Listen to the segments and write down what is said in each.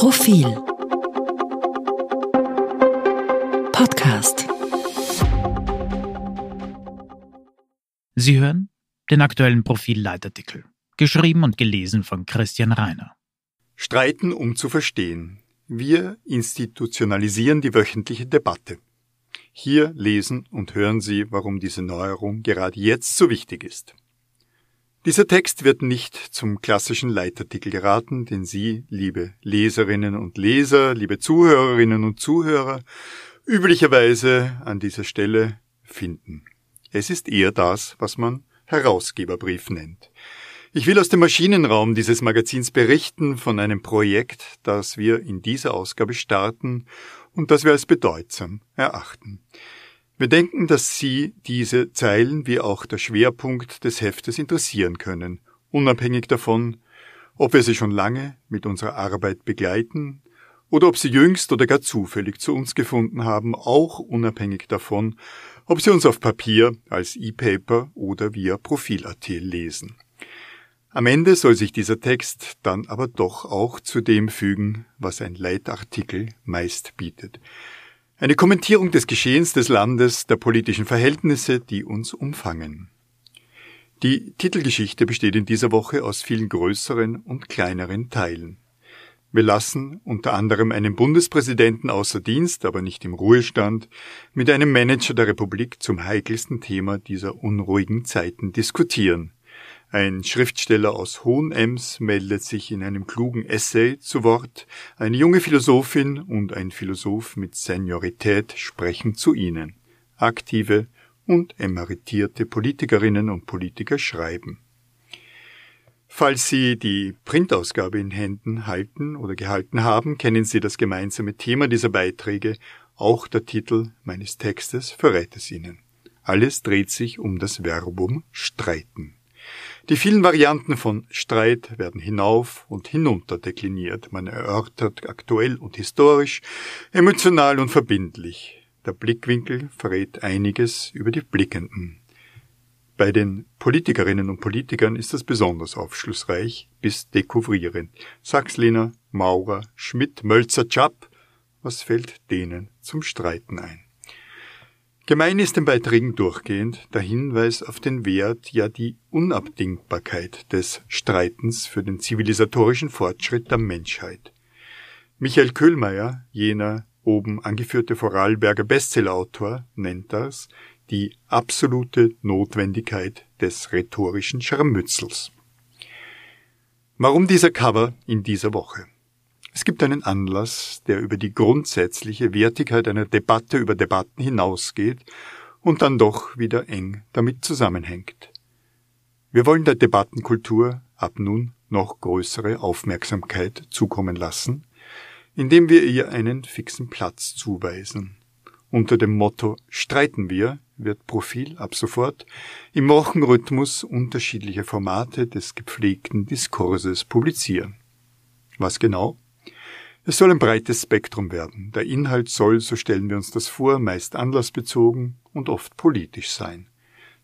Profil Podcast Sie hören den aktuellen Profil-Leitartikel, geschrieben und gelesen von Christian Reiner. Streiten, um zu verstehen. Wir institutionalisieren die wöchentliche Debatte. Hier lesen und hören Sie, warum diese Neuerung gerade jetzt so wichtig ist. Dieser Text wird nicht zum klassischen Leitartikel geraten, den Sie, liebe Leserinnen und Leser, liebe Zuhörerinnen und Zuhörer, üblicherweise an dieser Stelle finden. Es ist eher das, was man Herausgeberbrief nennt. Ich will aus dem Maschinenraum dieses Magazins berichten von einem Projekt, das wir in dieser Ausgabe starten und das wir als bedeutsam erachten. Wir denken, dass Sie diese Zeilen wie auch der Schwerpunkt des Heftes interessieren können, unabhängig davon, ob wir sie schon lange mit unserer Arbeit begleiten oder ob sie jüngst oder gar zufällig zu uns gefunden haben, auch unabhängig davon, ob Sie uns auf Papier als E-Paper oder via Profil.at lesen. Am Ende soll sich dieser Text dann aber doch auch zu dem fügen, was ein Leitartikel meist bietet. Eine Kommentierung des Geschehens des Landes, der politischen Verhältnisse, die uns umfangen. Die Titelgeschichte besteht in dieser Woche aus vielen größeren und kleineren Teilen. Wir lassen unter anderem einen Bundespräsidenten außer Dienst, aber nicht im Ruhestand, mit einem Manager der Republik zum heikelsten Thema dieser unruhigen Zeiten diskutieren. Ein Schriftsteller aus Hohenems meldet sich in einem klugen Essay zu Wort, eine junge Philosophin und ein Philosoph mit Seniorität sprechen zu ihnen. Aktive und emeritierte Politikerinnen und Politiker schreiben. Falls Sie die Printausgabe in Händen halten oder gehalten haben, kennen Sie das gemeinsame Thema dieser Beiträge. Auch der Titel meines Textes verrät es Ihnen. Alles dreht sich um das Verbum streiten. Die vielen Varianten von Streit werden hinauf und hinunter dekliniert. Man erörtert aktuell und historisch, emotional und verbindlich. Der Blickwinkel verrät einiges über die Blickenden. Bei den Politikerinnen und Politikern ist das besonders aufschlussreich bis dekouvrierend. Sachsliner, Maurer, Schmidt, Mölzer, Chapp, was fällt denen zum Streiten ein? Gemein ist den Beiträgen durchgehend der Hinweis auf den Wert, ja die Unabdingbarkeit des Streitens für den zivilisatorischen Fortschritt der Menschheit. Michael Köhlmeier, jener oben angeführte Vorarlberger Bestsellerautor, nennt das die absolute Notwendigkeit des rhetorischen Scharmützels. Warum dieser Cover in dieser Woche? Es gibt einen Anlass, der über die grundsätzliche Wertigkeit einer Debatte über Debatten hinausgeht und dann doch wieder eng damit zusammenhängt. Wir wollen der Debattenkultur ab nun noch größere Aufmerksamkeit zukommen lassen, indem wir ihr einen fixen Platz zuweisen. Unter dem Motto Streiten wir wird Profil ab sofort im Wochenrhythmus unterschiedliche Formate des gepflegten Diskurses publizieren. Was genau? Es soll ein breites Spektrum werden. Der Inhalt soll, so stellen wir uns das vor, meist anlassbezogen und oft politisch sein.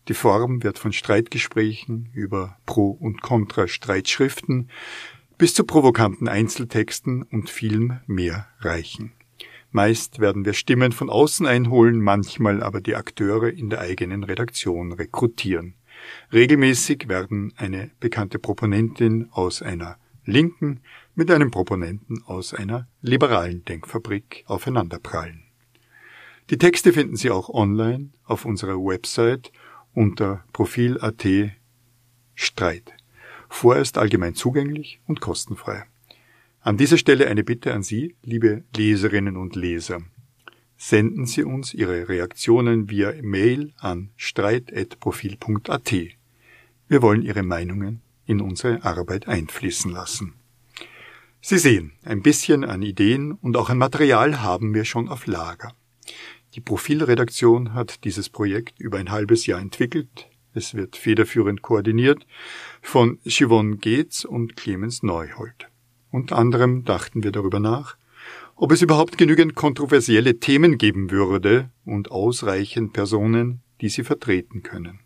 Die Form wird von Streitgesprächen über Pro- und Contra-Streitschriften bis zu provokanten Einzeltexten und vielem mehr reichen. Meist werden wir Stimmen von außen einholen, manchmal aber die Akteure in der eigenen Redaktion rekrutieren. Regelmäßig werden eine bekannte Proponentin aus einer linken mit einem Proponenten aus einer liberalen Denkfabrik aufeinanderprallen. Die Texte finden Sie auch online auf unserer Website unter Profil.at Streit. Vorerst allgemein zugänglich und kostenfrei. An dieser Stelle eine Bitte an Sie, liebe Leserinnen und Leser. Senden Sie uns Ihre Reaktionen via Mail an streit.profil.at. Wir wollen Ihre Meinungen in unsere Arbeit einfließen lassen. Sie sehen, ein bisschen an Ideen und auch an Material haben wir schon auf Lager. Die Profilredaktion hat dieses Projekt über ein halbes Jahr entwickelt. Es wird federführend koordiniert von Siobhan Geetz und Clemens Neuhold. Unter anderem dachten wir darüber nach, ob es überhaupt genügend kontroversielle Themen geben würde und ausreichend Personen, die sie vertreten können.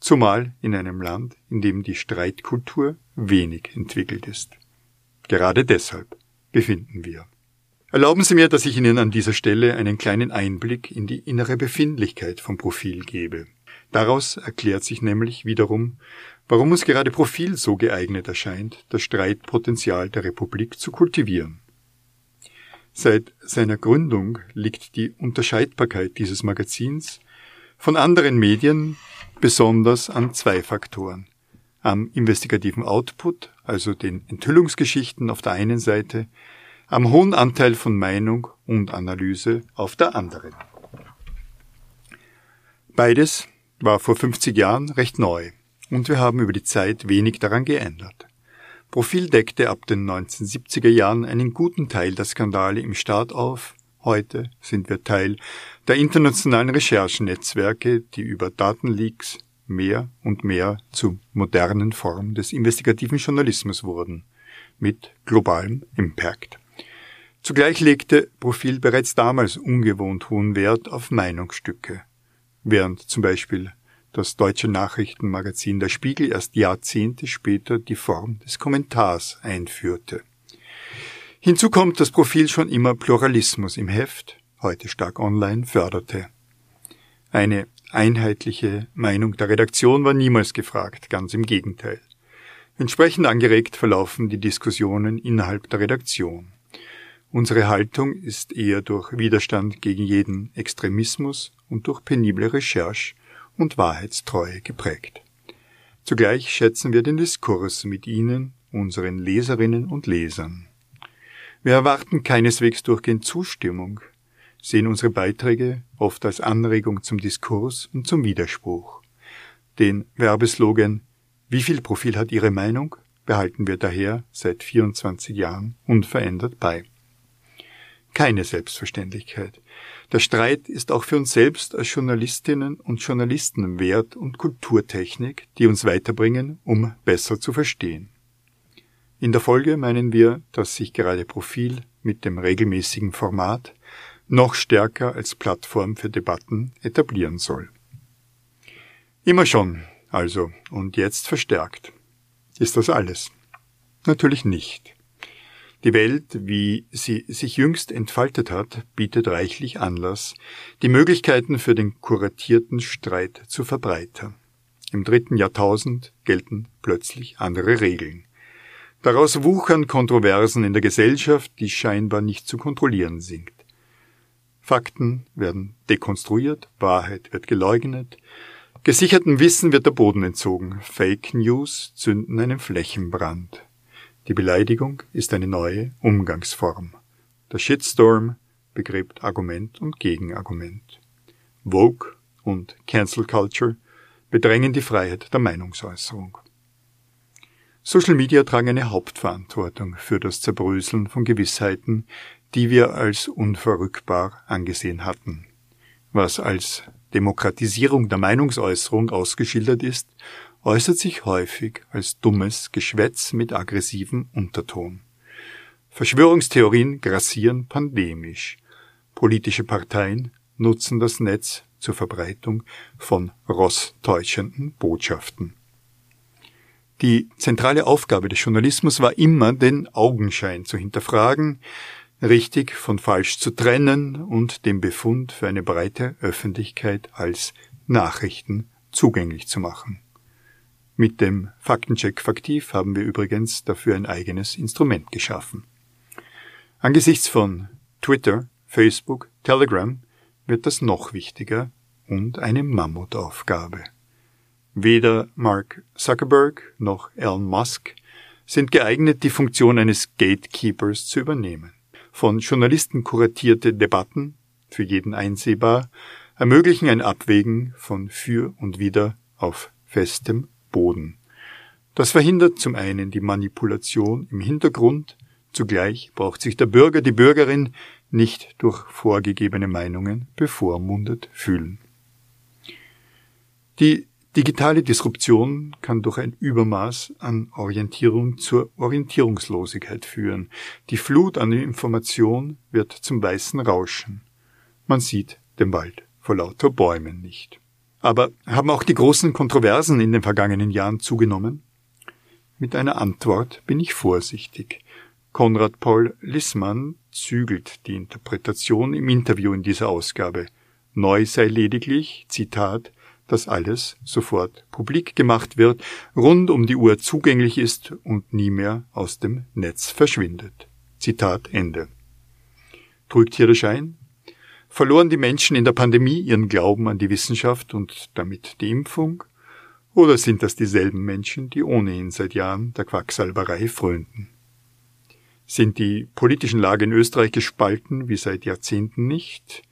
Zumal in einem Land, in dem die Streitkultur wenig entwickelt ist. Gerade deshalb befinden wir. Erlauben Sie mir, dass ich Ihnen an dieser Stelle einen kleinen Einblick in die innere Befindlichkeit vom Profil gebe. Daraus erklärt sich nämlich wiederum, warum uns gerade Profil so geeignet erscheint, das Streitpotenzial der Republik zu kultivieren. Seit seiner Gründung liegt die Unterscheidbarkeit dieses Magazins von anderen Medien besonders an zwei Faktoren. Am investigativen Output, also den Enthüllungsgeschichten auf der einen Seite, am hohen Anteil von Meinung und Analyse auf der anderen. Beides war vor 50 Jahren recht neu und wir haben über die Zeit wenig daran geändert. Profil deckte ab den 1970er Jahren einen guten Teil der Skandale im Staat auf. Heute sind wir Teil der internationalen Recherchenetzwerke, die über Datenleaks mehr und mehr zu modernen Formen des investigativen Journalismus wurden, mit globalem Impact. Zugleich legte Profil bereits damals ungewohnt hohen Wert auf Meinungsstücke, während zum Beispiel das deutsche Nachrichtenmagazin Der Spiegel erst Jahrzehnte später die Form des Kommentars einführte. Hinzu kommt, dass Profil schon immer Pluralismus im Heft, heute stark online, förderte. Eine einheitliche Meinung der Redaktion war niemals gefragt, ganz im Gegenteil. Entsprechend angeregt verlaufen die Diskussionen innerhalb der Redaktion. Unsere Haltung ist eher durch Widerstand gegen jeden Extremismus und durch penible Recherche und Wahrheitstreue geprägt. Zugleich schätzen wir den Diskurs mit Ihnen, unseren Leserinnen und Lesern. Wir erwarten keineswegs durchgehend Zustimmung, sehen unsere Beiträge oft als Anregung zum Diskurs und zum Widerspruch. Den Werbeslogan Wie viel Profil hat Ihre Meinung? behalten wir daher seit 24 Jahren unverändert bei. Keine Selbstverständlichkeit. Der Streit ist auch für uns selbst als Journalistinnen und Journalisten Wert und Kulturtechnik, die uns weiterbringen, um besser zu verstehen. In der Folge meinen wir, dass sich gerade Profil mit dem regelmäßigen Format noch stärker als Plattform für Debatten etablieren soll. Immer schon, also, und jetzt verstärkt. Ist das alles? Natürlich nicht. Die Welt, wie sie sich jüngst entfaltet hat, bietet reichlich Anlass, die Möglichkeiten für den kuratierten Streit zu verbreitern. Im dritten Jahrtausend gelten plötzlich andere Regeln. Daraus wuchern Kontroversen in der Gesellschaft, die scheinbar nicht zu kontrollieren sind. Fakten werden dekonstruiert, Wahrheit wird geleugnet, gesichertem Wissen wird der Boden entzogen, Fake News zünden einen Flächenbrand. Die Beleidigung ist eine neue Umgangsform. Der Shitstorm begräbt Argument und Gegenargument. Vogue und Cancel Culture bedrängen die Freiheit der Meinungsäußerung. Social Media tragen eine Hauptverantwortung für das Zerbröseln von Gewissheiten, die wir als unverrückbar angesehen hatten. Was als Demokratisierung der Meinungsäußerung ausgeschildert ist, äußert sich häufig als dummes Geschwätz mit aggressivem Unterton. Verschwörungstheorien grassieren pandemisch. Politische Parteien nutzen das Netz zur Verbreitung von rosstäuschenden Botschaften. Die zentrale Aufgabe des Journalismus war immer, den Augenschein zu hinterfragen, richtig von falsch zu trennen und den Befund für eine breite Öffentlichkeit als Nachrichten zugänglich zu machen. Mit dem Faktencheck Faktiv haben wir übrigens dafür ein eigenes Instrument geschaffen. Angesichts von Twitter, Facebook, Telegram wird das noch wichtiger und eine Mammutaufgabe. Weder Mark Zuckerberg noch Elon Musk sind geeignet, die Funktion eines Gatekeepers zu übernehmen. Von Journalisten kuratierte Debatten, für jeden einsehbar, ermöglichen ein Abwägen von für und wider auf festem Boden. Das verhindert zum einen die Manipulation im Hintergrund, zugleich braucht sich der Bürger, die Bürgerin nicht durch vorgegebene Meinungen bevormundet fühlen. Die digitale Disruption kann durch ein Übermaß an Orientierung zur Orientierungslosigkeit führen. Die Flut an Information wird zum weißen Rauschen. Man sieht den Wald vor lauter Bäumen nicht. Aber haben auch die großen Kontroversen in den vergangenen Jahren zugenommen? Mit einer Antwort bin ich vorsichtig. Konrad Paul Lissmann zügelt die Interpretation im Interview in dieser Ausgabe. Neu sei lediglich, Zitat, dass alles sofort publik gemacht wird, rund um die Uhr zugänglich ist und nie mehr aus dem Netz verschwindet. Zitat Ende. Trügt hier der Schein? Verloren die Menschen in der Pandemie ihren Glauben an die Wissenschaft und damit die Impfung? Oder sind das dieselben Menschen, die ohnehin seit Jahren der Quacksalberei frönten? Sind die politischen Lage in Österreich gespalten wie seit Jahrzehnten nicht?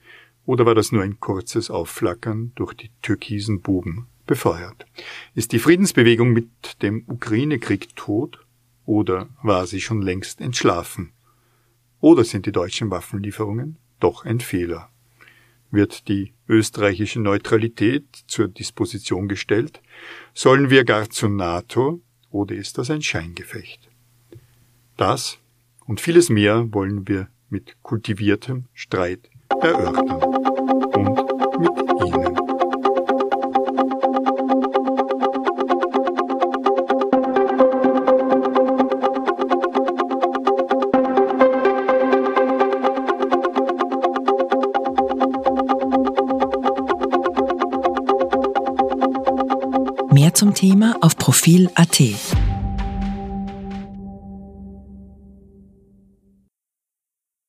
Oder war das nur ein kurzes Aufflackern durch die türkisen Buben befeuert? Ist die Friedensbewegung mit dem Ukraine-Krieg tot? Oder war sie schon längst entschlafen? Oder sind die deutschen Waffenlieferungen doch ein Fehler? Wird die österreichische Neutralität zur Disposition gestellt? Sollen wir gar zur NATO? Oder ist das ein Scheingefecht? Das und vieles mehr wollen wir mit kultiviertem Streit erörtern. Und mit Ihnen. Mehr zum Thema auf Profil.at.